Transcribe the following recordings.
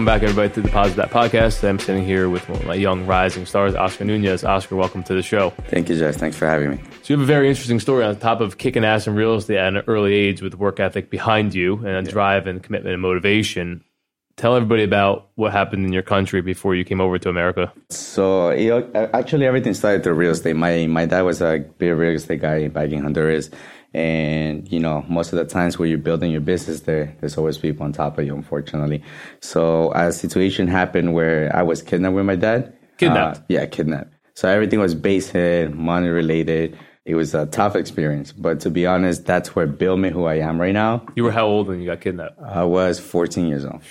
Welcome back, everybody, to the Positive That Podcast. I'm sitting here with one of my young rising stars, Oscar Nunez. Oscar, welcome to the show. Thank you, Jeff. Thanks for having me. So you have a very interesting story on top of kicking ass in real estate at an early age with work ethic behind you and a drive and commitment and motivation. Tell everybody about what happened in your country before you came over to America. So know, uh, actually, everything started through real estate. My my dad was a big real estate guy back in Honduras, and you know, most of the times where you're building your business, there there's always people on top of you, unfortunately. So a situation happened where I was kidnapped with my dad. Kidnapped? Uh, yeah, kidnapped. So everything was base hit, money related. It was a tough experience, but to be honest, that's where built me who I am right now. You were how old when you got kidnapped? I was 14 years old.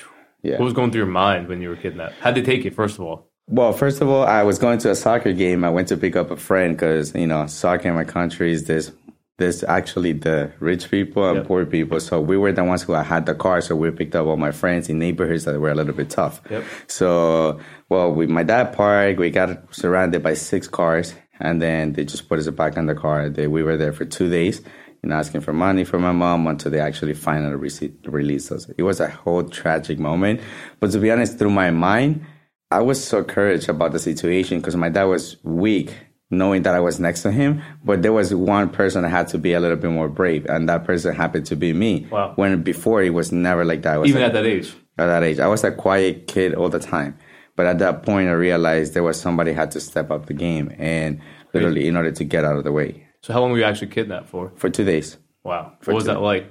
Yeah. What was going through your mind when you were kidnapped? How'd they take you, first of all? Well, first of all, I was going to a soccer game. I went to pick up a friend because you know soccer in my country is this. There's actually the rich people and Yep. poor people. So we were the ones who had the car. So we picked up all my friends in neighborhoods that were a little bit tough. Yep. So, well, with my dad parked, we got surrounded by six cars, and then they just put us back in the car. They, we were there for two days, know, asking for money from my mom until they actually finally rece- released us. It was a whole tragic moment. But to be honest, through my mind, I was so courage about the situation because my dad was weak, knowing that I was next to him. But there was one person that had to be a little bit more brave, and that person happened to be me. Wow. When before it was never like that. I was Even a- at that age? at that age. I was a quiet kid all the time. But at that point, I realized there was somebody had to step up the game and literally in order to get out of the way So how long were you actually kidnapped for? for two days. Wow. What was that like?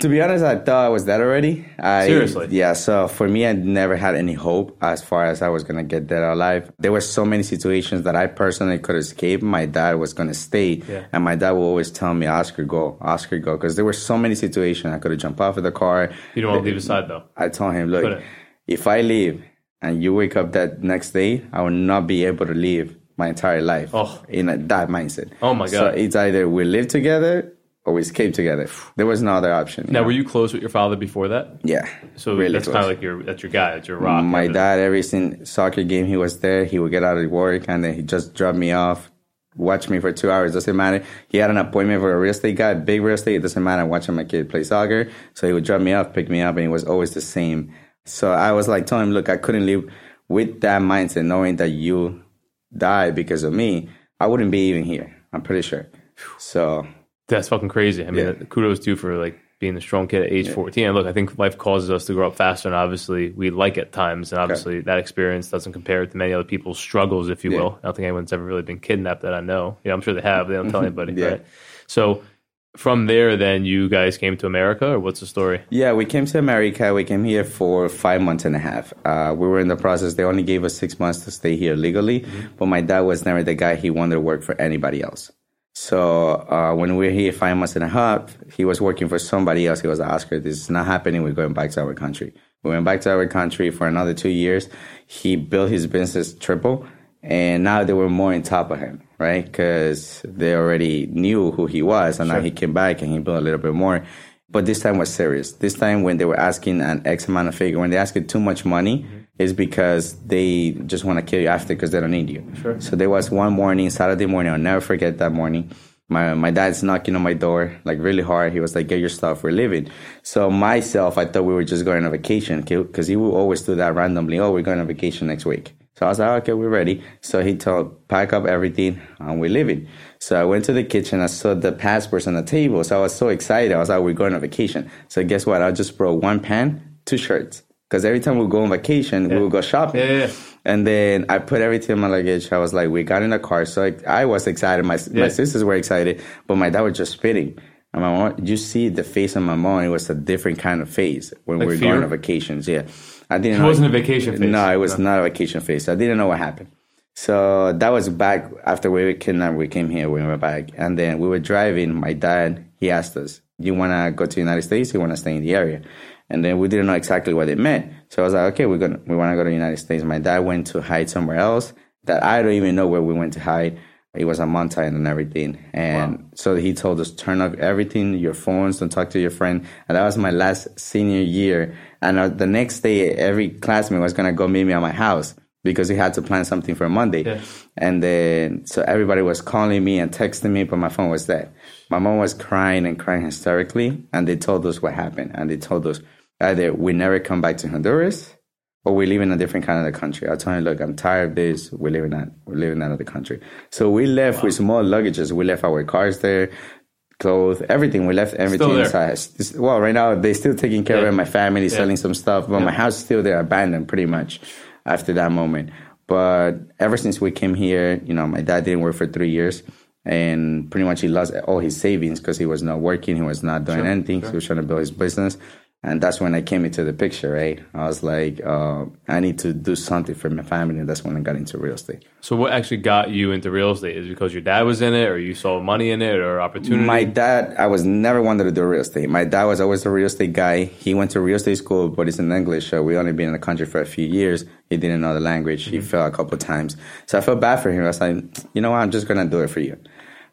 To be honest, I thought I was dead already. I, Seriously? Yeah. So for me, I never had any hope as far as I was gonna get dead alive. There were so many situations that I personally could escape. My dad was gonna stay, Yeah. and my dad would always tell me, "Oscar, go, Oscar, go," because there were so many situations I could have jumped off of the car. You don't want to leave aside, though. I told him, look, if I leave and you wake up that next day, I will not be able to live my entire life Oh. in a, that mindset. Oh my God. So it's either we live together or we escape together. There was no other option. Now, know? were you close with your father before that? Yeah. So really that's kind of like your that's your guy, that's your rock. My dad, every sin- soccer game he was there, he would get out of work and then he just drop me off, watch me for two hours. Doesn't matter. He had an appointment for a real estate guy, big real estate. It doesn't matter. Watching my kid play soccer. So he would drop me off, pick me up, and it was always the same. So I was like telling him, look, I couldn't live with that mindset, knowing that you died because of me. I wouldn't be even here. I'm pretty sure. So That's fucking crazy. I mean, Yeah. kudos to you for like being a strong kid at age 14. And look, I think life causes us to grow up faster, and obviously we like at times, and obviously that experience doesn't compare to many other people's struggles, if you Yeah. will. I don't think anyone's ever really been kidnapped that I know. Yeah, I'm sure they have. They don't tell anybody. Yeah. Right? So from there, then you guys came to America, or what's the story? Yeah, we came to America. We came here for five months and a half. Uh, we were in the process. They only gave us six months to stay here legally, but my dad was never the guy. He wanted to work for anybody else. So uh, when we were here five months and a half, he was working for somebody else. He was Oscar. This is not happening. We're going back to our country. We went back to our country for another two years. He built his business triple, and now they were more on top of him, right? Because they already knew who he was, and now he came back and he built a little bit more. But this time was serious. This time when they were asking an X amount of figure, when they asked too much money, mm-hmm. is because they just want to kill you after because they don't need you. Sure. So there was one morning, Saturday morning, I'll never forget that morning. My my dad's knocking on my door like really hard. He was like, "Get your stuff, we're leaving." So myself, I thought we were just going on vacation because he would always do that randomly. Oh, we're going on vacation next week. So I was like, "Okay, we're ready." So he told, "Pack up everything and we're leaving." So I went to the kitchen. I saw the passports on the table. So I was so excited. I was like, "We're going on vacation." So guess what? I just brought one pant, two shirts. Because every time we go on vacation, we would go shopping. Yeah, yeah, yeah. And then I put everything in my luggage. I was like, we got in the car. So I, I was excited. My, Yeah. my sisters were excited, but my dad was just spitting. And my mom, you see the face of my mom, it was a different kind of face when Like we were fear? going on vacations. Yeah. I didn't It know. wasn't a vacation face. No, it was not a vacation face. I didn't know what happened. So that was back after we were kidnapped. We came here, we were back. And then we were driving. My dad, he asked us, you want to go to the United States? You want to stay in the area? And then we didn't know exactly what it meant. So I was like, okay, we're gonna, we want to go to the United States. My dad went to hide somewhere else that I don't even know where we went to hide. It was a mountain and everything. And so he told us, turn off everything, your phones, don't talk to your friend. And that was my last senior year. And uh, the next day, every classmate was going to go meet me at my house because we had to plan something for Monday. Yeah. And then, so everybody was calling me and texting me, but my phone was dead. My mom was crying and crying hysterically. And they told us what happened. And they told us either we never come back to Honduras or we live in a different kind of the country. I told him, look, I'm tired of this. We're living that. We're living out of country. So we left with small luggages. We left our cars there, clothes, everything. We left everything inside. Well, right now they're still taking care Yeah. of. My family selling some stuff, but my house is still there, abandoned pretty much after that moment. But ever since we came here, you know, my dad didn't work for three years. And pretty much he lost all his savings because he was not working. He was not doing anything. He was trying to build his business. And that's when I came into the picture, right? I was like, uh, I need to do something for my family. And that's when I got into real estate. So what actually got you into real estate? Is it because your dad was in it, or you saw money in it, or opportunity? My dad, I was never wanted to do real estate. My dad was always a real estate guy. He went to real estate school, but it's in English. So we only been in the country for a few years. He didn't know the language. He Mm-hmm. fell a couple times. So I felt bad for him. I was like, you know what? I'm just going to do it for you.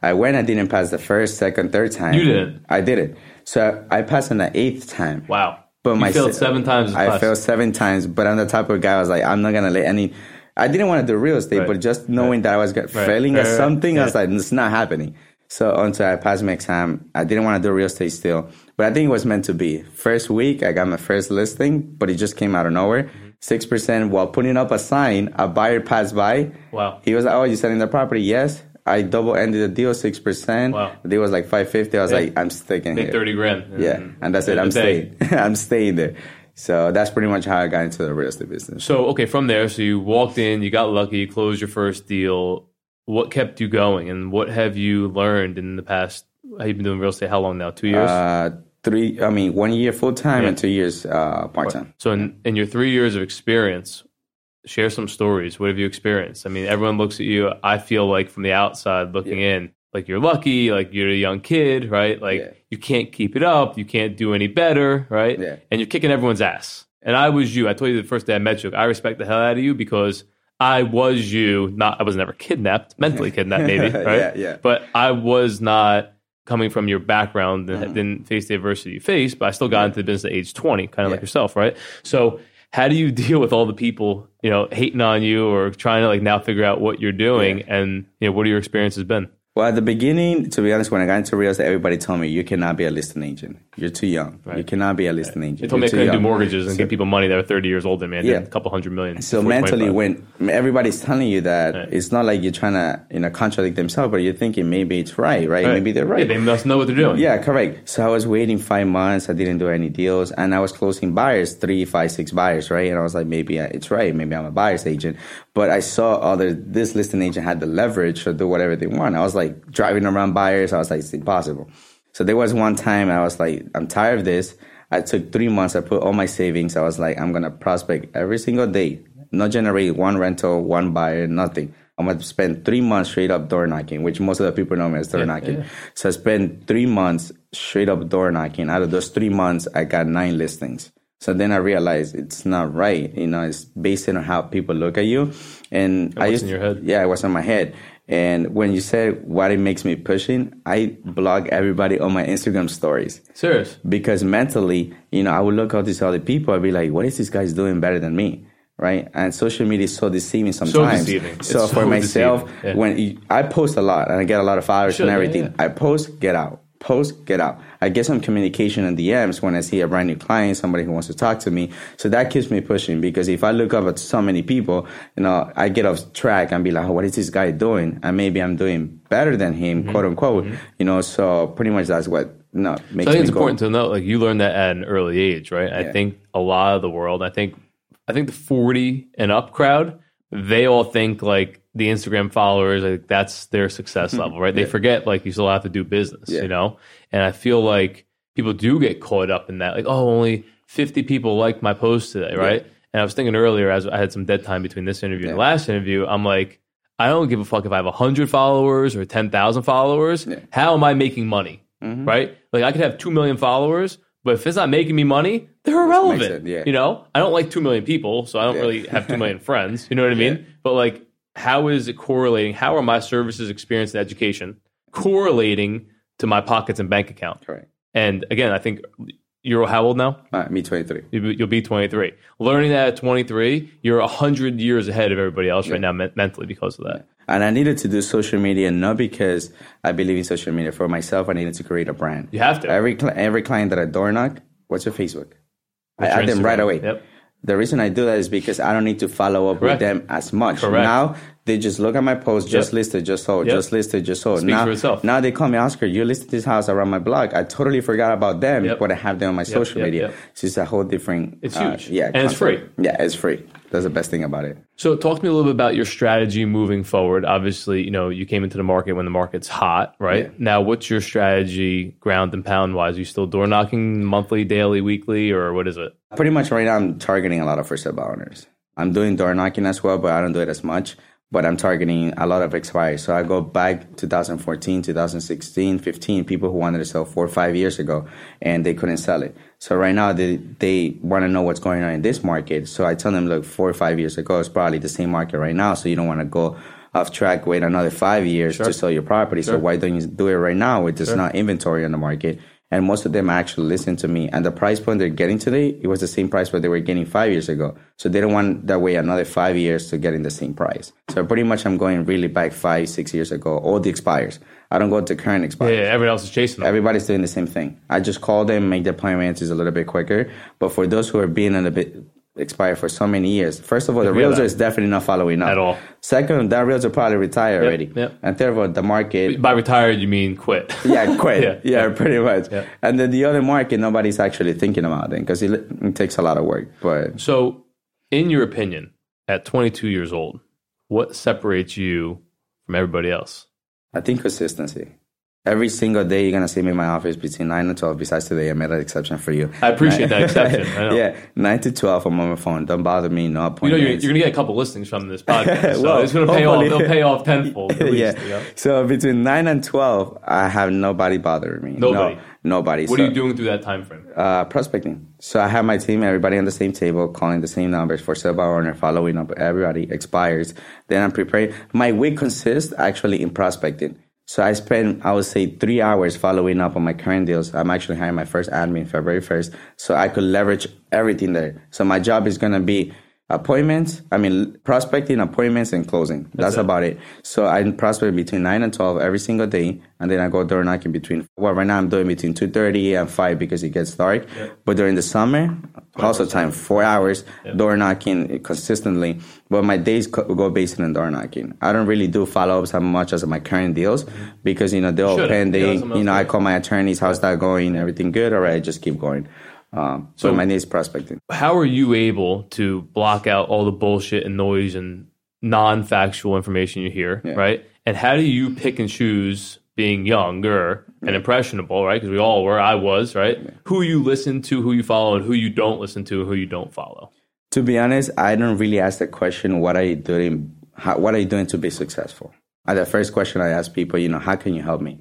I went, I didn't pass the first, second, third time. You didn't? I did it. So I passed on the eighth time. wow. But you my failed seven times. I failed seven times, but I'm the type of guy. I was like, I'm not gonna let any. I didn't want to do real estate, Right. but just knowing that I was get- failing Right, at right, something, I was like, it's not happening. So until I passed my exam, I didn't want to do real estate still, but I think it was meant to be. First week, I got my first listing, but it just came out of nowhere. Mm-hmm. Six percent while putting up a sign, a buyer passed by. Wow. He was like, "Oh, you selling the property?" Yes. I double ended the deal, six percent. Wow. The deal was like five fifty. I was Yeah. like, "I'm sticking Made here." thirty grand. Yeah, and that's it. I'm staying. I'm staying there. So that's pretty much how I got into the real estate business. So okay, from there, so you walked in, you got lucky, you closed your first deal. What kept you going, and what have you learned in the past? Have you been doing real estate? How long now? Two years. Uh, three, I mean, one year full time Yeah. and two years uh, part time. So in, in your three years of experience, share some stories. What have you experienced? I mean, everyone looks at you. I feel like from the outside looking in, like you're lucky, like you're a young kid, right? Like Yeah. you can't keep it up, you can't do any better, right? Yeah. And you're kicking everyone's ass. And I was you. I told you the first day I met you. I respect the hell out of you because I was you. Not I was never kidnapped, mentally kidnapped, maybe, right? Yeah, yeah. But I was not coming from your background and didn't face the adversity you faced, but I still got into the business at age 20, kind of like yourself, right? So how do you deal with all the people, you know, hating on you or trying to like now figure out what you're doing and, you know, what are your experiences been? Well, at the beginning, to be honest, when I got into real estate, everybody told me you cannot be a listing agent. You're too young. You cannot be a listing agent. They told me I You're couldn't do mortgages and give people money that were 30 years old and. I Yeah. a couple hundred million. So mentally, 25. when everybody's telling you that, it's not like you're trying to, you know, contradict themselves, but you're thinking maybe it's right, right? Maybe they're right. Yeah, they must know what they're doing. Yeah, correct. So I was waiting five months. I didn't do any deals, and I was closing buyers, three, five, six buyers, right? And I was like, maybe uh, it's right. Maybe I'm a buyer's agent. But I saw other this listing agent had the leverage to do whatever they want. I was like driving around buyers. I was like, it's impossible. So there was one time I was like, I'm tired of this. I took three months. I put all my savings. I was like, I'm gonna prospect every single day, not generate one rental, one buyer, nothing. I'm gonna spend three months straight up door knocking, which most of the people know me as door knocking. So I spent three months straight up door knocking. Out of those three months, I got nine listings. So then I realized it's not right. You know, it's based on how people look at you. And I used in your head. yeah, it was in my head. And when you said what it makes me pushing, I blog everybody on my Instagram stories Serious. because mentally, you know, I would look at these other people. I'd be like, what is this guy's doing better than me? Right. And social media is so deceiving sometimes. So deceiving. It's So for so myself. Yeah. when you, I post a lot and I get a lot of followers Should, and yeah, everything, yeah. I post, get out. Post, get out. I get some communication in DMs when I see a brand new client, somebody who wants to talk to me. So that keeps me pushing because if I look up at so many people, you know, I get off track and be like, oh, what is this guy doing? And maybe I'm doing better than him, Mm-hmm. quote unquote. You know, so pretty much that's what no makes So I think it's go. important to know, like you learned that at an early age, right? I think a lot of the world, I think, I think the forty and up crowd, they all think like the Instagram followers, like that's their success level, right? They forget like you still have to do business, Yeah. you know. And I feel like people do get caught up in that, like, oh, only fifty people liked my post today, right? And I was thinking earlier, as I had some dead time between this interview and the last interview, I'm like. I don't give a fuck if I have 100 followers or 10,000 followers. How am I making money? Mm-hmm. Right? Like I could have 2 million followers, but if it's not making me money, they're irrelevant. yeah. You know, I don't like 2 million people, so I don't really have 2 million friends. You know what I mean? But like, how is it correlating? How are my services, experience, and education correlating to my pockets and bank account? Correct. And again, I think you're how old now? Uh, me 23. You'll be- you'll be 23. Learning that at 23, you're 100 years ahead of everybody else right now men- mentally because of that. And I needed to do social media not because I believe in social media. For myself, I needed to create a brand. You have to. Every every client that I door knock, what's your Facebook? I What's your add them right away. Yep. The reason I do that is because I don't need to follow up Correct. with them as much. Correct. Now they just look at my post, just Yep. listed, just sold, Yep. just listed, just sold. Speaks now, for itself. now they call me Oscar. You listed this house around my blog. I totally forgot about them, Yep. but I have them on my social media. yep. It's just a whole different. It's uh, huge. yeah, And it's free. Yeah, it's free. That's the best thing about it. So, talk to me a little bit about your strategy moving forward. Obviously, you know you came into the market when the market's hot, right? Yeah. Now, what's your strategy, ground and pound wise? Are you still door knocking monthly, daily, weekly, or what is it? Pretty much right now, I'm targeting a lot of first sale owners. I'm doing door knocking as well, but I don't do it as much. But I'm targeting a lot of expires. So I go back 2014, 2016, 15, people who wanted to sell four or five years ago and they couldn't sell it. So right now they, they want to know what's going on in this market. So I tell them, look, four or five years ago, it's probably the same market right now. So you don't want to go off track, wait another five years to sell your property. So why don't you do it right now with just not inventory on the market? And most of them actually listen to me. And the price point they're getting today, it was the same price what they were getting five years ago. So they don't want that way another five years to get in the same price. So pretty much I'm going really back five, six years ago, all the expires. I don't go to current expires. Yeah, everyone else is chasing them. Everybody's doing the same thing. I just call them, make the appointments is a little bit quicker. But for those who are being in a bit expired for so many years, first of all, the Yeah. realtor is definitely not following up At all. Second, that realtor probably retired already. yep. And third of all, the market By retired, you mean quit? yeah, quit. Yeah, yeah, pretty much. Yeah. And then the other market, nobody's actually thinking about it because it, it takes a lot of work. But So, in your opinion, at 22 years old, what separates you from everybody else? I think consistency. Every single day, you're gonna see me in my office between nine and twelve. Besides today, I made an exception for you. I appreciate that exception. I know. yeah, nine to twelve. I'm on my phone. Don't bother me. No point. You know, you're, you're going to get a couple listings from this podcast. So Well, it's going to pay off. hopefully. They'll pay off tenfold. At least, yeah. you know? So between nine and twelve, I have nobody bothering me. Nobody? No, nobody. What so, are you doing through that time frame? uh, prospecting. So I have my team, everybody on the same table, calling the same numbers for sale by owner, following up everybody expires. Then I'm preparing. My week consists actually in prospecting. So I spend, I would say, three hours following up on my current deals. I'm actually hiring my first admin February 1st, so I could leverage everything there. So my job is gonna be appointments. I mean, prospecting, appointments, and closing. That's, it. about it. So I prospect between nine and twelve every single day, and then I go door knocking between. Well, right now I'm doing between two thirty and five because it gets dark. But during the summer, also time four hours door knocking consistently. But my days co- go based on door knocking. I don't really do follow ups as much as my current deals because you know they're all. Yeah, pending. you know, I call my attorneys. How's that going? Everything good? All right, just keep going. Um, so my needs prospecting. How are you able to block out all the bullshit and noise and non-factual information you hear, right? And how do you pick and choose being younger and impressionable, right? Because we all were, I was, right? Who you listen to, who you follow, and who you don't listen to, who you don't follow. To be honest, I don't really ask the question, what are you doing? How, what are you doing to be successful? And the first question I ask people, you know, how can you help me?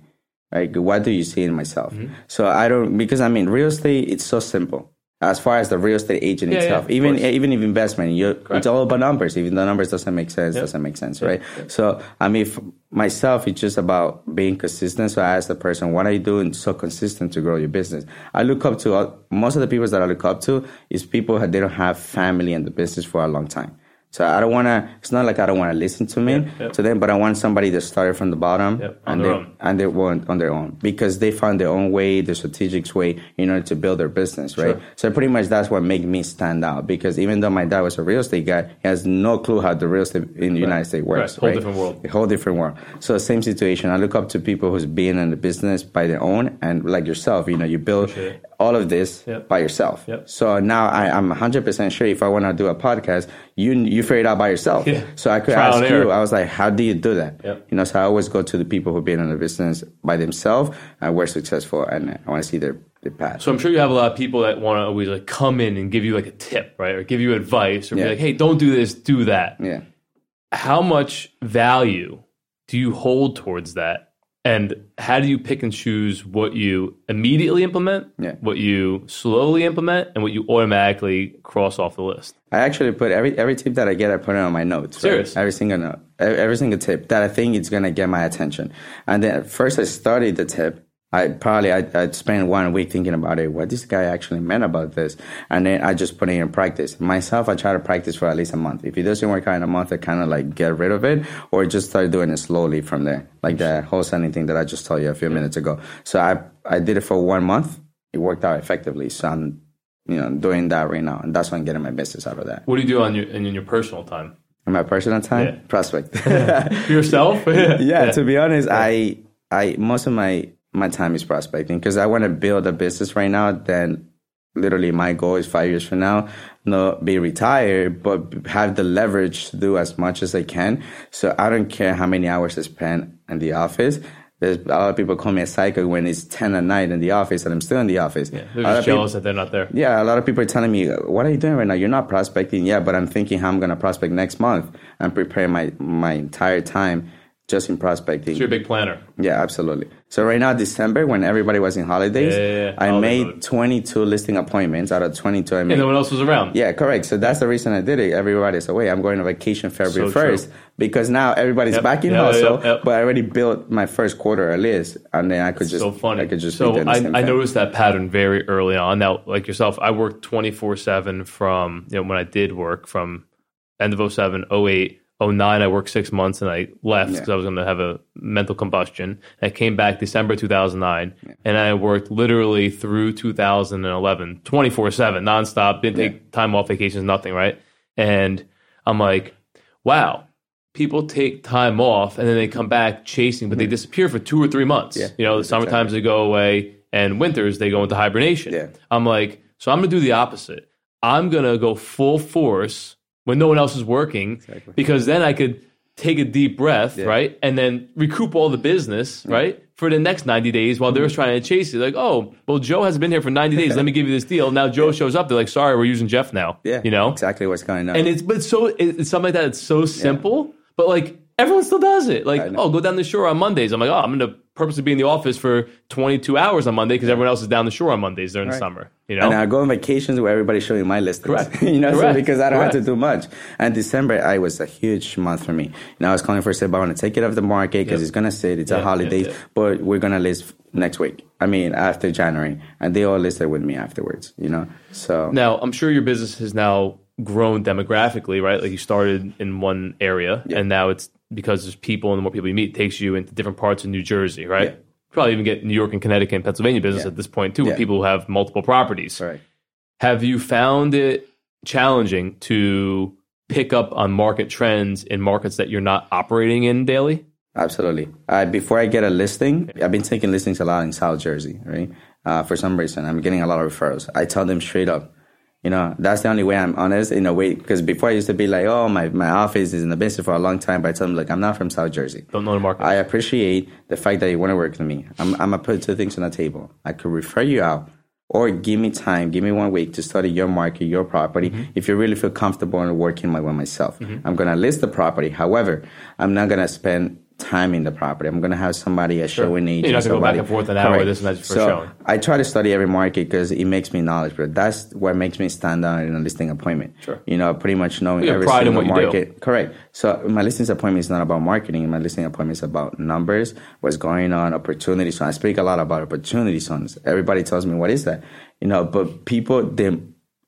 Like, what do you see in myself? Mm-hmm. So I don't, because I mean, real estate, it's so simple. As far as the real estate agent Yeah, yeah, itself, of even even if investment, you it's all about numbers. Even the numbers doesn't make sense, doesn't make sense, right? So I mean, myself, it's just about being consistent. So I ask the person, "What are you doing so consistent to grow your business?" I look up to uh, most of the people that I look up to is people that they don't have family in the business for a long time. So I don't want to. It's not like I don't want to listen to me yep. to them, but I want somebody that started from the bottom Yep, and they own. and they want on their own because they found their own way, the strategic way in order to build their business, right? Sure. So pretty much that's what made me stand out because even though my dad was a real estate guy, he has no clue how the real estate in the United States works. Right. Whole right? different world. A whole different world. So same situation. I look up to people who's been in the business by their own and like yourself, you know, you build all of this Yep. by yourself. Yep. So now I, I'm 100% sure if I want to do a podcast, you you figure it out by yourself. Yeah. So I could Trial ask you. I was like, how do you do that? Yep. You know, so I always go to the people who've been in the business by themselves and were successful and I want to see their, their path. So I'm sure you have a lot of people that want to always like come in and give you like a tip, right? Or give you advice or Yeah. be like, hey, don't do this, do that. yeah. How much value do you hold towards that? And how do you pick and choose what you immediately implement, Yeah. what you slowly implement, and what you automatically cross off the list? I actually put every every tip that I get, I put it on my notes. right? Serious? Every single note, every, every single tip that I think is gonna get my attention. And then first I study the tip. I probably I I spent one week thinking about it. What this guy actually meant about this, and then I just put it in practice. Myself, I try to practice for at least a month. If it doesn't work out in a month, I kind of like get rid of it, or just start doing it slowly from there, like the wholesaling thing that I just told you a few minutes ago. So I I did it for one month. It worked out effectively. So I'm you know, doing that right now, and that's why I'm getting my business out of that. What do you do on your in, in your personal time? In my personal time, Yeah. prospect. For yourself? yeah, to be honest, I I most of my my time is prospecting because I want to build a business right now. Then, literally, my goal is five years from now, not be retired, but have the leverage to do as much as I can. So I don't care how many hours I spend in the office. There's a lot of people call me a psycho when it's ten at night in the office and I'm still in the office. They're A lot just of people- that they're not there. yeah, a lot of people are telling me, "What are you doing right now? You're not prospecting." Yeah, but I'm thinking how I'm going to prospect next month. I'm preparing my my entire time just in prospecting. So you're a big planner. Yeah, absolutely. So right now, December, when everybody was in holidays, Yeah, yeah, yeah. I Holiday made mode. 22 listing appointments. Out of 22, I made. And no one else was around. yeah, correct. So that's the reason I did it. Everybody's away. I'm going on vacation February So true. 1st because now everybody's Yep, back in yeah, hustle. yep, yep. But I already built my first quarter at least, and then I could just so funny. I could just so be doing the I, I noticed that pattern very early on. Now, like yourself, I worked 24 7 from, you know, when I did work from end of 07, 08, 09, I worked six months and I left because I was going to have a mental combustion. I came back December 2009 and I worked literally through 2011, 24 7, nonstop, didn't take time off, vacations, nothing, right? And I'm like, wow, people take time off and then they come back chasing, but they mm-hmm. disappear for two or three months. Yeah, You know, the summer times they go away and winters they go into hibernation. Yeah. I'm like, so I'm gonna do the opposite. I'm gonna go full force when no one else is working because then I could take a deep breath, right? And then recoup all the business, right? For the next 90 days while they're mm-hmm. trying to chase it. Like, oh, well, Joe hasn't been here for 90 days. Let me give you this deal. Now Joe shows up. They're like, sorry, we're using Jeff now. yeah, You know? exactly what's going on. And it's but so it's something like that. It's so simple, but like everyone still does it. Like, oh, go down the shore on Mondays. I'm like, oh, I'm gonna purposely be in the office for 22 hours on Monday because everyone else is down the shore on Mondays during the summer. You know, And I go on vacations where everybody's showing my list. Correct. you know, so because I don't have to do much. And December, I was a huge month for me. You know, I was calling for sale, I want to take it off the market because Yep. it's going to sit. It's a holiday, holidays, yeah, yeah. but we're going to list next week. I mean, after January. And they all listed with me afterwards, you know? So, now I'm sure your business has now grown demographically, right? Like you started in one area, and now it's because there's people and the more people you meet, takes you into different parts of New Jersey, right? Yeah. Probably even get New York and Connecticut and Pennsylvania business Yeah. at this point too, with Yeah. people who have multiple properties. right. Have you found it challenging to pick up on market trends in markets that you're not operating in daily? Absolutely. Uh, before I get a listing, I've been taking listings a lot in South Jersey, right? Uh, for some reason, I'm getting a lot of referrals. I tell them straight up, you know, that's the only way I'm honest in a way. Because before I used to be like, oh, my, my office is in the business for a long time. But I tell them, look, I'm not from South Jersey. Don't know the market. I appreciate the fact that you want to work with me. I'm, I'm going to put two things on the table. I could refer you out or give me time, give me one week to study your market, your property. Mm-hmm. If you really feel comfortable in working my way myself, I'm going to list the property. However, I'm not going to spend time in the property. I'm going to have somebody, a showing agent. You're not gonna go back and forth an hour, this and that, just for so showing. I try to study every market because it makes me knowledgeable. That's what makes me stand out in a listing appointment. Sure. You know, pretty much knowing every single you market. Correct. So my listings appointment is not about marketing. My listing appointment is about numbers, what's going on, opportunities. So I speak a lot about opportunity zones. Everybody tells me what is that, you know. But people they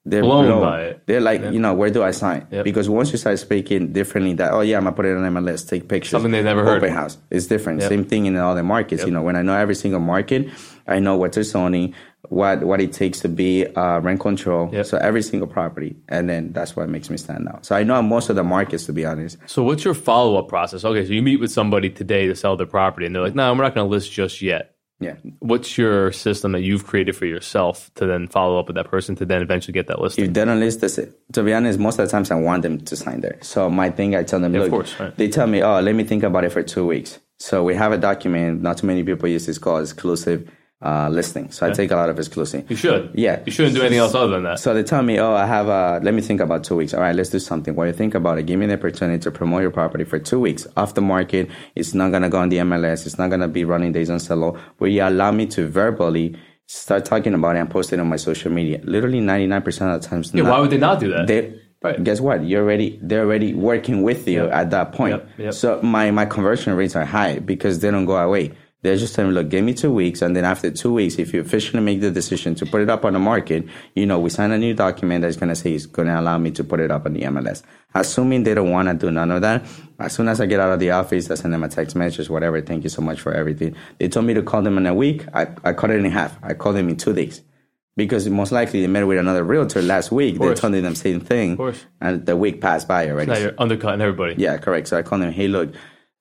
they're Blown by it. They're like, you know, where do I sign? Yep. Because once you start speaking differently, that oh yeah, I'm gonna put it on MLS, take pictures, Something they've never heard. Open house, it's different. Yep. Same thing in all the markets. You know, when I know every single market, I know what's they're zoning, what what it takes to be uh, rent control. Yep. So every single property, and then that's what makes me stand out. So I know most of the markets, to be honest. So what's your follow up process? Okay, so you meet with somebody today to sell their property, and they're like, "No, we're not going to list just yet." Yeah. What's your system that you've created for yourself to then follow up with that person to then eventually get that listing? If they don't list to be honest, most of the times I want them to sign there. So my thing, I tell them, of look, course, right. they tell me, oh, let me think about it for two weeks. So we have a document. Not too many people use this called exclusive uh, listing. So I take a lot of exclusive. You should. Yeah. You shouldn't do anything else other than that. So they tell me, oh, I have a, let me think about two weeks. All right, let's do something. While you think about it, give me the opportunity to promote your property for two weeks off the market. It's not going to go on the MLS. It's not going to be running days on Zillow, where you allow me to verbally start talking about it and post it on my social media. Literally 99% of the times. yeah, not- why would they not do that? they Right. guess what you're already they're already working with you at that point Yep, yep. so my my conversion rates are high because they don't go away they're just telling me look give me two weeks and then after two weeks if you officially make the decision to put it up on the market you know we sign a new document that's going to say it's going to allow me to put it up on the mls assuming they don't want to do none of that as soon as i get out of the office i send them a text message whatever thank you so much for everything they told me to call them in a week i, I cut it in half i call them in two days because most likely they met with another realtor last week. They told them the same thing, course. and the week passed by already. Now you're undercutting everybody. Yeah, correct. So I called them, hey, look,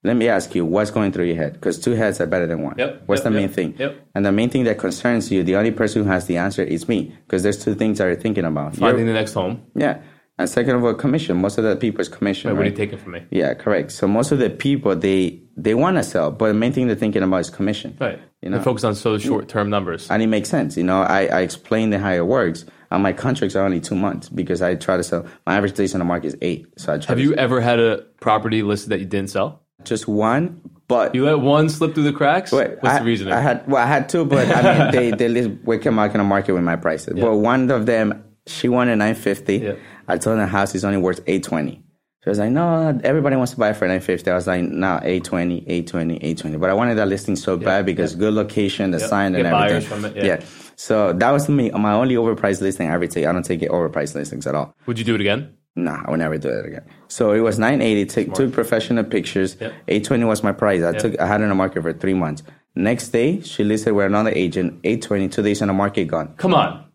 let me ask you, what's going through your head? Because two heads are better than one. Yep, What's yep, the main yep, thing? yep. And the main thing that concerns you, the only person who has the answer is me. Because there's two things that you're thinking about. Finding the next home. yeah. And second of all, commission. Most of the people is commission. What are right? you taking from me? Yeah, correct. So most of the people they they want to sell, but the main thing they're thinking about is commission. Right. You know, They focus on so short term numbers. and it makes sense. You know, I I explained how it works. And my contracts are only two months because I try to sell. My average days on the market is eight. So I try Have you ever had a property listed that you didn't sell? Just one, but You let one slip through the cracks? Wait, What's I, the reason? I had well, I had two, but I mean, they they list we came out in the market with my prices. But one of them, she wanted nine fifty. Yeah. I told her the house is only worth eight twenty. She was like, no, everybody wants to buy it for nine fifty. I was like, no, 820, 820, 820. But I wanted that listing so bad because good location, the sign, and Get buyers everything. from it, yeah. So that was me, my only overpriced listing I ever take. I don't take it overpriced listings at all. Would you do it again? Nah, I would never do that again. So it was 980. Took, took professional pictures. Yep. 820 was my price. I took. I had it on the market for three months. Next day, she listed with another agent. 820. Two days on the market, gone. Come on.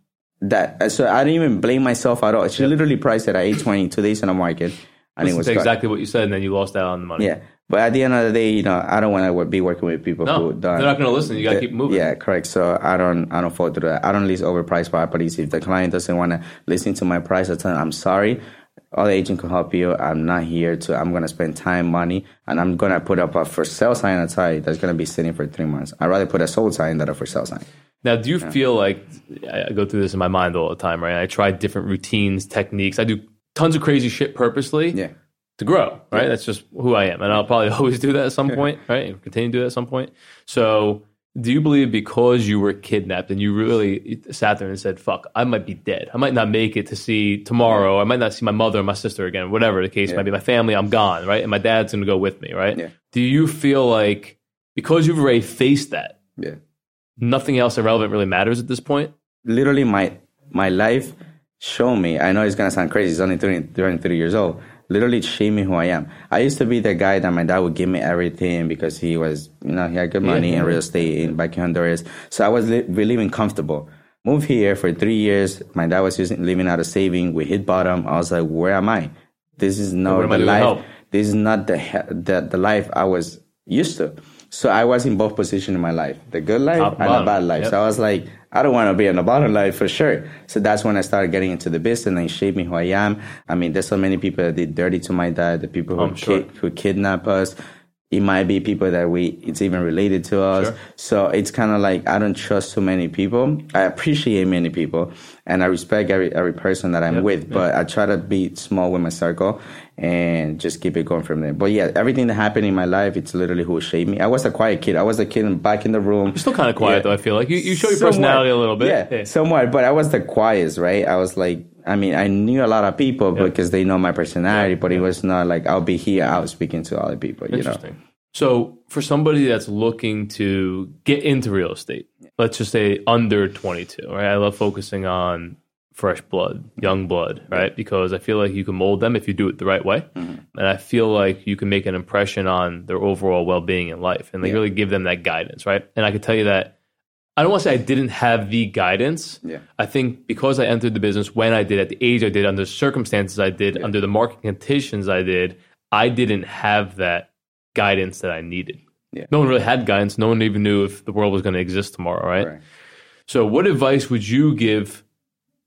That uh, so I didn't even blame myself at all. She literally priced it at 820. Two days on the market, and it was exactly what you said, and then you lost out on the money. Yeah, but at the end of the day, you know, I don't want to be working with people who. No, who they're don't. not going to listen. You got to keep moving. Yeah, correct. So I don't, I don't fall through that. I don't lease overpriced properties. If the client doesn't want to listen to my price, I tell them I'm sorry. Other agent can help you. I'm not here to. I'm gonna spend time, money, and I'm gonna put up a for sale sign outside that's gonna be sitting for three months. I'd rather put a sold sign than a for sale sign. Now, do you feel like I go through this in my mind all the time, right? I try different routines, techniques. I do tons of crazy shit purposely Yeah, to grow, right? That's just who I am. And I'll probably always do that at some point, right? And continue to do that at some point. So, do you believe because you were kidnapped and you really sat there and said, fuck, I might be dead. I might not make it to see tomorrow. I might not see my mother or my sister again, whatever the case might be. My family, I'm gone, right? And my dad's going to go with me, right? Yeah. Do you feel like because you've already faced that, yeah. nothing else irrelevant really matters at this point? literally my my life showed me. I know it's gonna sound crazy. It's only 30, 23 years old. Literally showed me who I am. I used to be the guy that my dad would give me everything because he was, you know, he had good money in real estate in back in Honduras. So I was li- living comfortable. Moved here for three years. My dad was using, living out of saving. We hit bottom. I was like, where am I? This is not the life. help? This is not the, he- the the life I was used to. So I was in both positions in my life, the good life Top and and the bad life. Yep. So I was like, I don't want to be in the bottom life for sure. So that's when I started getting into the business and it shaped me who I am. I mean, there's so many people that did dirty to my dad, the people who, I'm sure. ki- who kidnap us. It might be people that we, it's even related to us. Sure. So it's kind of like, I don't trust too many people. I appreciate many people and I respect every, every person that I'm Yep, with, but I try to be small with my circle and just keep it going from there. But yeah, everything that happened in my life, it's literally who shaped me. I was a quiet kid. I was the kid back in the room. You're still kind of quiet Yeah. though. I feel like you, you show your Somewhat. personality a little bit. Yeah, somewhat. But I was the quietest, right? I was like, I mean, I knew a lot of people because they know my personality, but it was not like I'll be here out speaking to other people, you know? Interesting. So, for somebody that's looking to get into real estate, let's just say under 22, right? I love focusing on fresh blood, young blood, right? Because I feel like you can mold them if you do it the right way. Mm-hmm. And I feel like you can make an impression on their overall well being in life and like really give them that guidance, right? And I can tell you that I don't want to say I didn't have the guidance. Yeah. I think because I entered the business when I did, at the age I did, under the circumstances I did, under the market conditions I did, I didn't have that guidance that I needed. Yeah. No one really had guidance. No one even knew if the world was going to exist tomorrow, right? Right. So, what advice would you give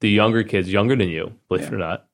the younger kids, younger than you, believe it or not,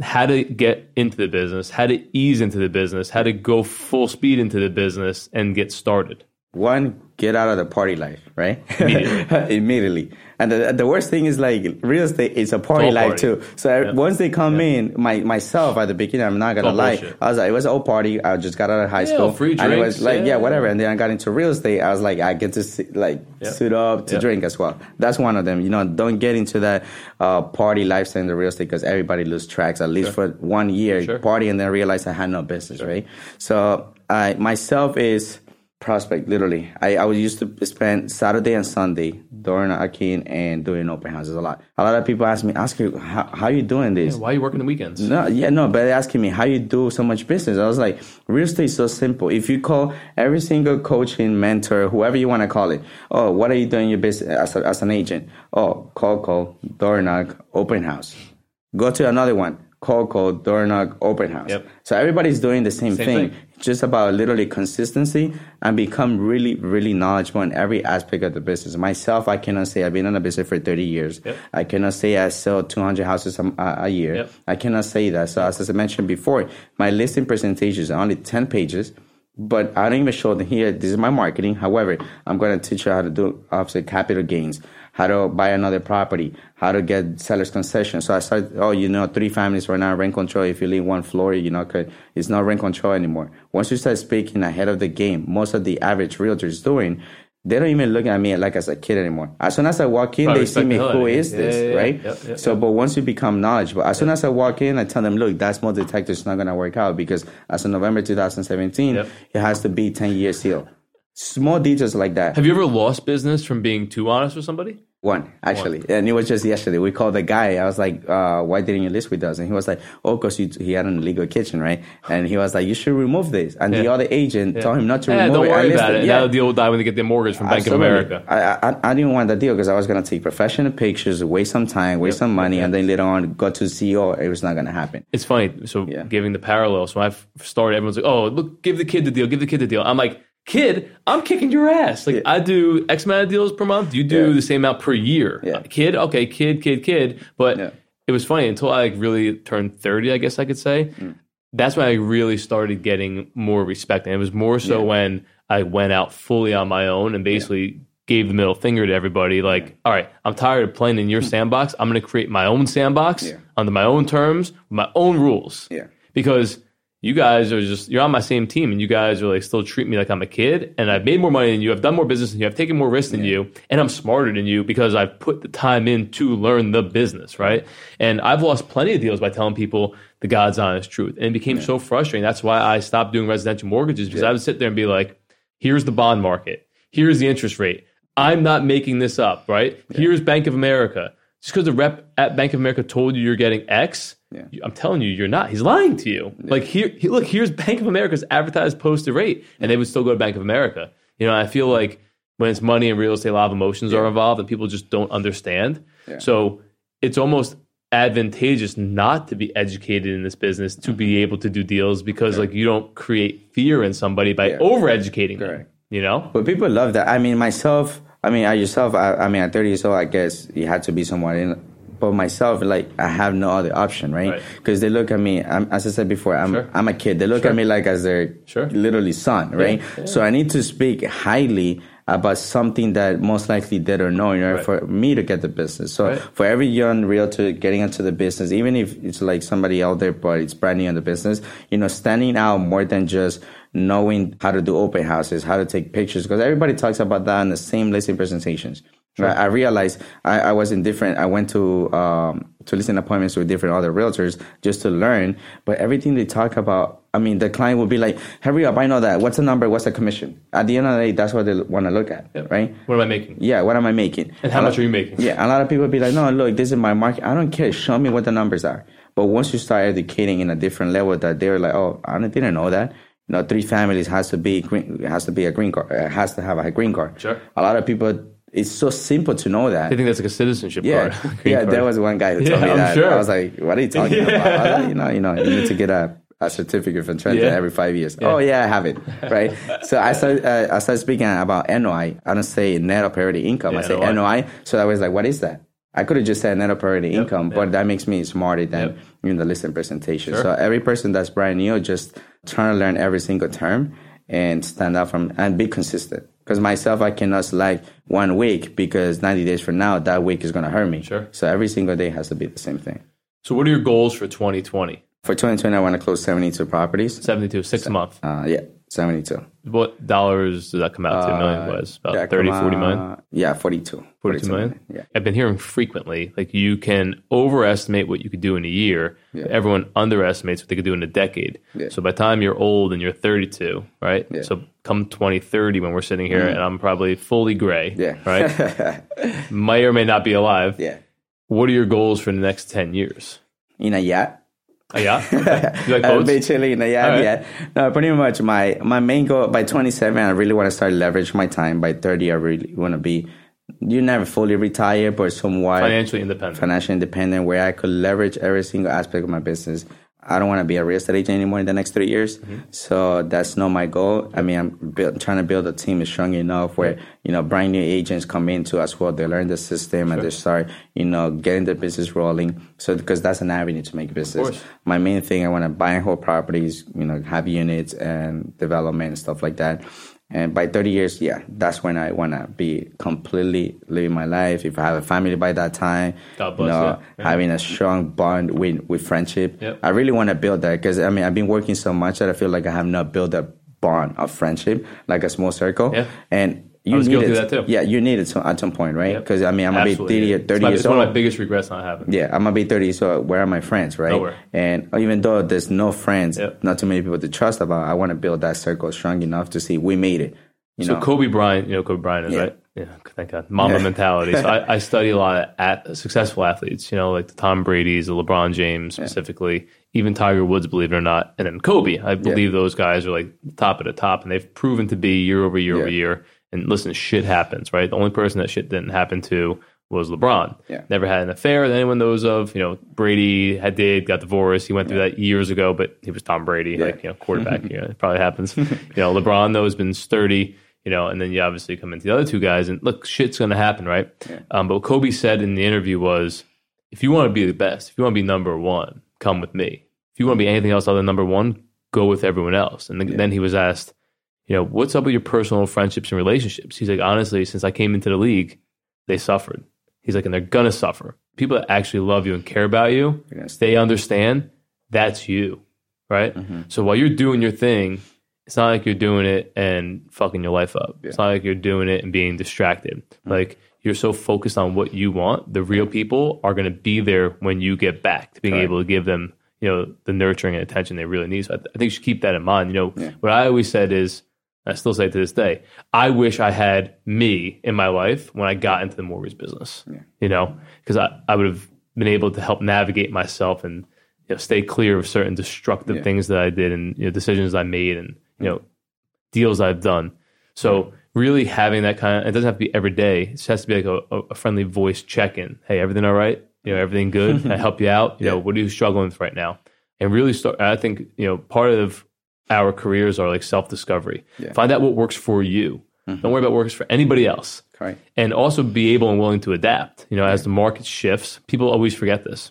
how to get into the business, how to ease into the business, how to go full speed into the business and get started? One, get out of the party life, right? Immediately. Immediately. And the, the worst thing is like real estate is a party all life party. too. So Yeah. once they come in, my myself at the beginning, I'm not gonna lie. bullshit. I was like, it was all party. I just got out of high school, free and it was drinks, like, yeah. yeah. whatever. And then I got into real estate. I was like, I get to sit, like Yeah. suit up to Yeah. drink as well. That's one of them. You know, don't get into that uh, party lifestyle in the real estate because everybody lose tracks at least for one year Sure. party and then realize I had no business, right? So I myself is prospect literally I, I was used to spend saturday and sunday door knocking and doing open houses a lot a lot of people ask me ask you how, how you doing this Why are you working the weekends? no, yeah, no, but they're asking me how you do so much business. I was like, real estate is so simple. If you call every single coaching mentor, whoever you want to call it, oh, what are you doing your business as, a, as an agent? Oh, call, call, door knock, open house. Go to another one, call, call, door knock, open house. Yep. So everybody's doing the same, Same thing. thing. Just about literally consistency and become really, really knowledgeable in every aspect of the business. Myself, I cannot say I've been in the business for 30 years. Yep. I cannot say I sell 200 houses a, a year. Yep. I cannot say that. So as I mentioned before, my listing presentations are only 10 pages, but I don't even show them here. This is my marketing. However, I'm going to teach you how to do offset capital gains, how to buy another property, how to get seller's concession. So I started, oh, you know, three families right now, rent control. If you leave one floor, you know, could, it's not rent control anymore. Once you start speaking ahead of the game, most of the average realtors doing, they don't even look at me like as a kid anymore. As soon as I walk in, Probably they see me, who hell out of is this, Yeah, yeah, right? Yep, yep, so, yep. but once you become knowledgeable, as soon as I walk in, I tell them, look, that small detector is not going to work out because as of November 2017, Yep. it has to be 10 years seal. Small details like that. Have you ever lost business from being too honest with somebody? One, actually. And it was just yesterday. We called the guy. I was like, uh, why didn't you list with us? And he was like, oh, because he had an illegal kitchen, right? And he was like, you should remove this. And the other agent told him not to Yeah, remove don't it. I worry about it. That'll deal will die when they get their mortgage from Bank of America. I, I I didn't want that deal because I was gonna take professional pictures, waste some time, waste some money, and then later on go to CEO. It was not gonna happen. It's funny. So Yeah. giving the parallels. I've started, everyone's like, "Oh, look, give the kid the deal. Give the kid the deal." I'm like, "Kid, I'm kicking your ass. Like, I do X amount of deals per month. You do Yeah. the same amount per year. Yeah. Kid, okay, kid, kid, kid. But Yeah. it was funny until I like really turned 30. I guess I could say. Mm. That's when I really started getting more respect, and it was more so when I went out fully on my own and basically. Gave the middle finger to everybody, like, all right, I'm tired of playing in your sandbox. I'm going to create my own sandbox Hmm. Yeah. under my own terms, my own rules Yeah. because you guys are just you're on my same team and you guys are like still treat me like I'm a kid and I've made more money than you, I've done more business than you, I've taken more risks than you, and I'm smarter than you because I've put the time in to learn the business, right? And I've lost plenty of deals by telling people the God's honest truth. And it became so frustrating. That's why I stopped doing residential mortgages because I would sit there and be like, here's the bond market, here's the interest rate. I'm not making this up, right? Here's Bank of America. Just because the rep at Bank of America told you you're getting X, yeah. I'm telling you, you're not. He's lying to you. Like here, he- look, here's Bank of America's advertised posted rate, and they would still go to Bank of America. You know, I feel like when it's money and real estate, a lot of emotions are involved, and people just don't understand. So it's almost advantageous not to be educated in this business to be mm-hmm. able to do deals because like you don't create fear in somebody by Yeah. over-educating them. You know, But people love that. I mean, myself. I mean, at yourself. I, I mean, at 30 years old, I guess you had to be someone in. But myself, like, I have no other option, right? Right. Because they look at me. I'm, as I said before, I'm Sure. I'm a kid. They look Sure. at me like as their Sure. literally son, right? yeah. So I need to speak highly about something that most likely they don't know in order Right. for me to get the business. So Right. for every young realtor getting into the business, even if it's like somebody out there, but it's brand new in the business, you know, standing out more than just knowing how to do open houses, how to take pictures, because everybody talks about that in the same listing presentations. Right? I realized I, I was in different. I went to um, to listing appointments with different other realtors just to learn. But everything they talk about, I mean, the client will be like, "Hurry up! I know that. What's the number? What's the commission?" At the end of the day, that's what they want to look at, right? what am I making? Yeah, what am I making? And how A much lot- are you making? Yeah, a lot of people be like, no, look, this is my market. I don't care. Show me what the numbers are. But once you start educating in a different level, that they're like, oh, I didn't know that. You know, three families has to be green, has to be a green card, uh, has to have a green card. Sure. A lot of people, it's so simple to know that. I think that's like a citizenship Yeah, card. Yeah. card. There was one guy who told Yeah, me I'm that. sure. I was like, "What are you talking about?" Like, you know, you know, you need to get a, a certificate from Trenton Yeah. every five years. Oh yeah, I have it. Right. so I started, uh, I started speaking about NOI. I don't say net operating income. I say NOI. NOI. So I was like, "What is that?" I could have just said net operating income, but that makes me smarter than Yep. in the listing presentation. Sure. So every person that's brand new, just trying to learn every single term and stand out from and be consistent. Because myself, I cannot select one week because 90 days from now, that week is going to hurt me. Sure. So every single day has to be the same thing. So, what are your goals for 2020? For 2020, I want to close 72 properties. 72, six months. Uh, yeah. 72. What dollars does that come out to? A million uh, was about That 30, come 40 million. Yeah, 42. 42 million? Yeah. I've been hearing frequently like you can overestimate what you could do in a year. Yeah. Everyone underestimates what they could do in a decade. Yeah. So by the time you're old and you're 32, right? Yeah. So come 2030 when we're sitting here mm. and I'm probably fully gray, Yeah. right? May or may not be alive. yeah. What are your goals for the next 10 years? In a yacht. Oh, yeah? Okay. You like Uh, boats? basically, in a yacht, All right. yeah. No, pretty much my, my main goal by 27, I really want to start leverage my time. By 30, I really want to be, you never fully retire, but somewhat Financially independent. financially independent where I could leverage every single aspect of my business. I don't want to be a real estate agent anymore in the next three years. Mm-hmm. So that's not my goal. I mean, I'm build, trying to build a team strong enough where, you know, brand new agents come into as well. They learn the system and they start, you know, getting the business rolling. So, because that's an avenue to make business. My main thing, I want to buy and hold properties, you know, have units and development and stuff like that. And by 30 years, yeah, that's when I want to be completely living my life. If I have a family by that time, God you bless know, you. Yeah. having a strong bond with, with friendship. Yep. I really want to build that because I mean, I've been working so much that I feel like I have not built a bond of friendship, like a small circle. Yeah. And you I was need guilty that too. Yeah, you need it at some point, right? Yep. Because I mean, I'm gonna be Absolutely. 30, It's 30 my- years it's one of my biggest regrets not having. Yeah, I'm gonna be 30. So where are my friends, right? Nowhere. And even though there's no friends, Yep. not too many people to trust about, I want to build that circle strong enough to see we made it. You So know, Kobe Bryant, you know Kobe Bryant is Yeah. right. Yeah, thank God. mamba Yeah. mentality. So I, I study a lot of at, successful athletes. You know, like the Tom Brady's, the LeBron James specifically, even Tiger Woods, believe it or not, and then Kobe. I believe those guys are like top of the top, and they've proven to be year over year over year. And listen, shit happens, right? The only person that shit didn't happen to was LeBron. Yeah. Never had an affair that anyone knows of. You know, Brady had did, got divorced. He went through that years ago, but he was Tom Brady, like, you know, quarterback. you know, it probably happens. you know, LeBron, though, has been sturdy, you know, and then you obviously come into the other two guys, and look, shit's going to happen, right? Um, but what Kobe said in the interview was if you want to be the best, if you want to be number one, come with me. If you want to be anything else other than number one, go with everyone else. And then he was asked, you know, what's up with your personal friendships and relationships? He's like, honestly, since I came into the league, they suffered. He's like, and they're gonna suffer. People that actually love you and care about you, gonna they understand that's you, right? Mm-hmm. So while you're doing your thing, it's not like you're doing it and fucking your life up. It's not like you're doing it and being distracted. Mm-hmm. Like you're so focused on what you want. The real people are gonna be there when you get back to being Correct. able to give them, you know, the nurturing and attention they really need. So I, th- I think you should keep that in mind. You know, what I always said is, I still say to this day, I wish I had me in my life when I got into the mortgage business. You know, because I, I would have been able to help navigate myself and you know, stay clear of certain destructive Yeah. things that I did and you know, decisions I made and you know deals I've done. So really having that kind of it doesn't have to be every day. It just has to be like a, a friendly voice check in. Hey, everything all right? You know, everything good? Can I help you out? You know, what are you struggling with right now? And really start. I think you know part of our careers are like self discovery. Find out what works for you. Don't worry about what works for anybody else correct. and also be able and willing to adapt. You know, as the market shifts, people always forget this.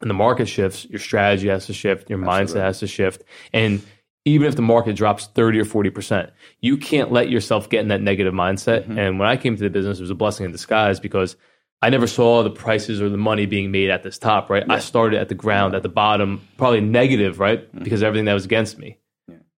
When the market shifts, your strategy has to shift, your mindset has to shift. And even if the market drops 30 or 40%, you can't let yourself get in that negative mindset. Mm-hmm. And when I came to the business, it was a blessing in disguise because I never saw the prices or the money being made at this top, right? I started at the ground, at the bottom, probably negative, right? Mm-hmm. Because everything that was against me.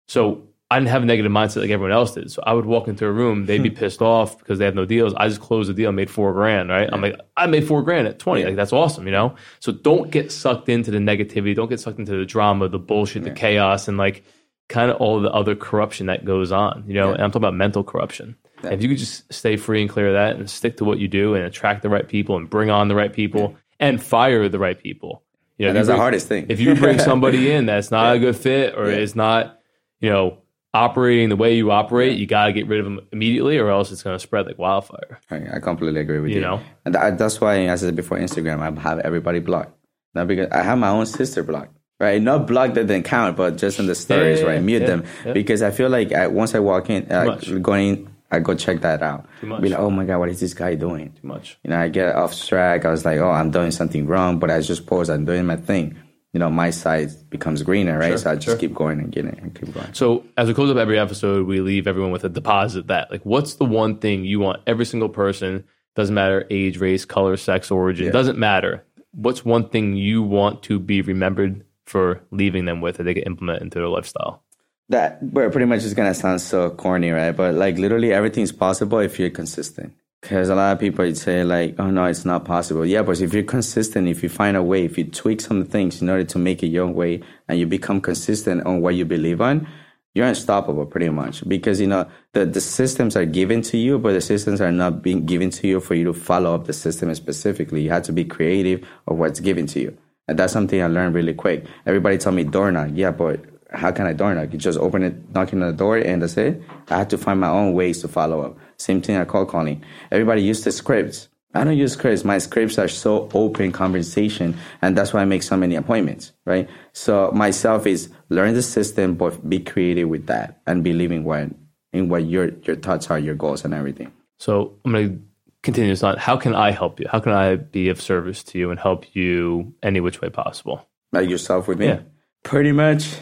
So I didn't have a negative mindset like everyone else did. So I would walk into a room, they'd Hmm. be pissed off because they have no deals. I just closed the deal, made four grand, right? I'm like, I made four grand at 20. Like, that's awesome, you know? So don't get sucked into the negativity. Don't get sucked into the drama, the bullshit, the chaos, and like kind of all the other corruption that goes on, you know? And I'm talking about mental corruption. If you could just stay free and clear of that and stick to what you do and attract the right people and bring on the right people and fire the right people. You know, And if you that's the hardest thing. if you bring somebody in that's not a good fit or Yeah. is not, you know, operating the way you operate, you got to get rid of them immediately, or else it's going to spread like wildfire. I, I completely agree with you. You know? and that, that's why, as I said before, Instagram, I have everybody blocked. Not because I have my own sister blocked. Right, not blocked that didn't count, but just in the stories, yeah, right? Mute yeah, them yeah. because I feel like I, once I walk in, uh, going I go check that out. Too much. Be like, oh my god, what is this guy doing? Too much. You know, I get off track. I was like, oh, I'm doing something wrong, but I just pause. I'm doing my thing. You know, my side becomes greener, right? so I just sure. keep going and getting it and keep going. So as we close up every episode, we leave everyone with a deposit that, like, what's the one thing you want every single person, doesn't matter age, race, color, sex, origin, doesn't matter. What's one thing you want to be remembered for leaving them with that they can implement into their lifestyle? that but pretty much is gonna sound so corny, right? But like literally everything's possible if you're consistent. Because a lot of people say like, oh no, it's not possible. Yeah, but if you're consistent, if you find a way, if you tweak some things in order to make it your way, and you become consistent on what you believe on, you're unstoppable pretty much. Because you know the the systems are given to you, but the systems are not being given to you for you to follow up the system specifically. You have to be creative of what's given to you, and that's something I learned really quick. Everybody tell me knock, yeah, but how can I door knock? You just open it, knocking on the door, and that's it. I had to find my own ways to follow up. Same thing at call calling. Everybody used the scripts. I don't use scripts. My scripts are so open conversation, and that's why I make so many appointments, right? So myself is learn the system, but be creative with that and believe in what in what your your thoughts are, your goals, and everything. So I'm going to continue this on. How can I help you? How can I be of service to you and help you any which way possible? Like yourself with me, Yeah. pretty much.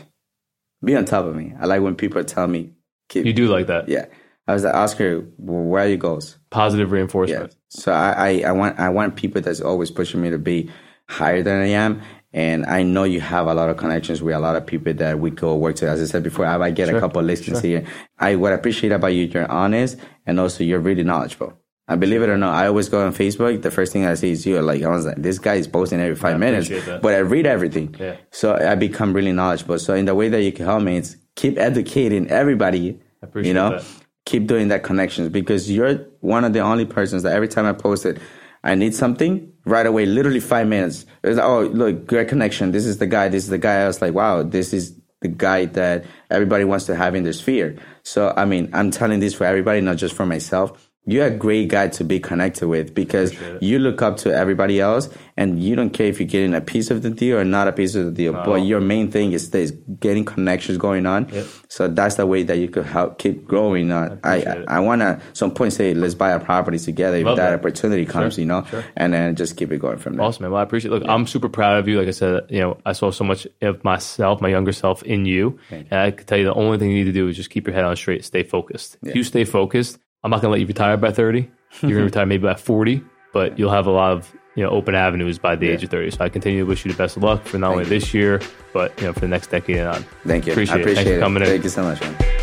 Be on top of me. I like when people tell me, keep, You do like that. yeah. I was like, Oscar, where are your goals? Positive Yeah. reinforcement. So I, I, I want I want people that's always pushing me to be higher than I am. And I know you have a lot of connections with a lot of people that we go work to. As I said before, I might get a couple of listings here. I what I appreciate about you, you're honest and also you're really knowledgeable. I believe it or not, I always go on Facebook. The first thing I see is you. Like I was like, this guy is posting every five minutes, that. but I read everything. Yeah. So I become really knowledgeable. So in the way that you can help me, it's keep educating everybody. appreciate you know, that. keep doing that connections because you're one of the only persons that every time I post it, I need something right away, literally five minutes. It's like, oh, look, great connection. This is the guy. This is the guy. I was like, wow, this is the guy that everybody wants to have in their sphere. So, I mean, I'm telling this for everybody, not just for myself. You're a great guy to be connected with because you look up to everybody else and you don't care if you're getting a piece of the deal or not a piece of the deal. But your main thing is this getting connections going on. So that's the way that you could help keep growing. Uh, I. I, I want to some point say, let's buy a property together if that, that. opportunity comes, Sure, you know, sure. and then just keep it going from there. Awesome, man. Well, I appreciate. Look, I'm super proud of you. Like I said, you know, I saw so much of myself, my younger self, in you, and I could tell you the only thing you need to do is just keep your head on straight, stay focused. If you stay focused, I'm not going to let you retire by 30. You're going to retire maybe by 40, but you'll have a lot of you know open avenues by the age of 30. So I continue to wish you the best of luck for not only this year, but you know for the next decade and on. Thank you. Appreciate I it. Thanks appreciate for it. coming in. Thank you so much, man.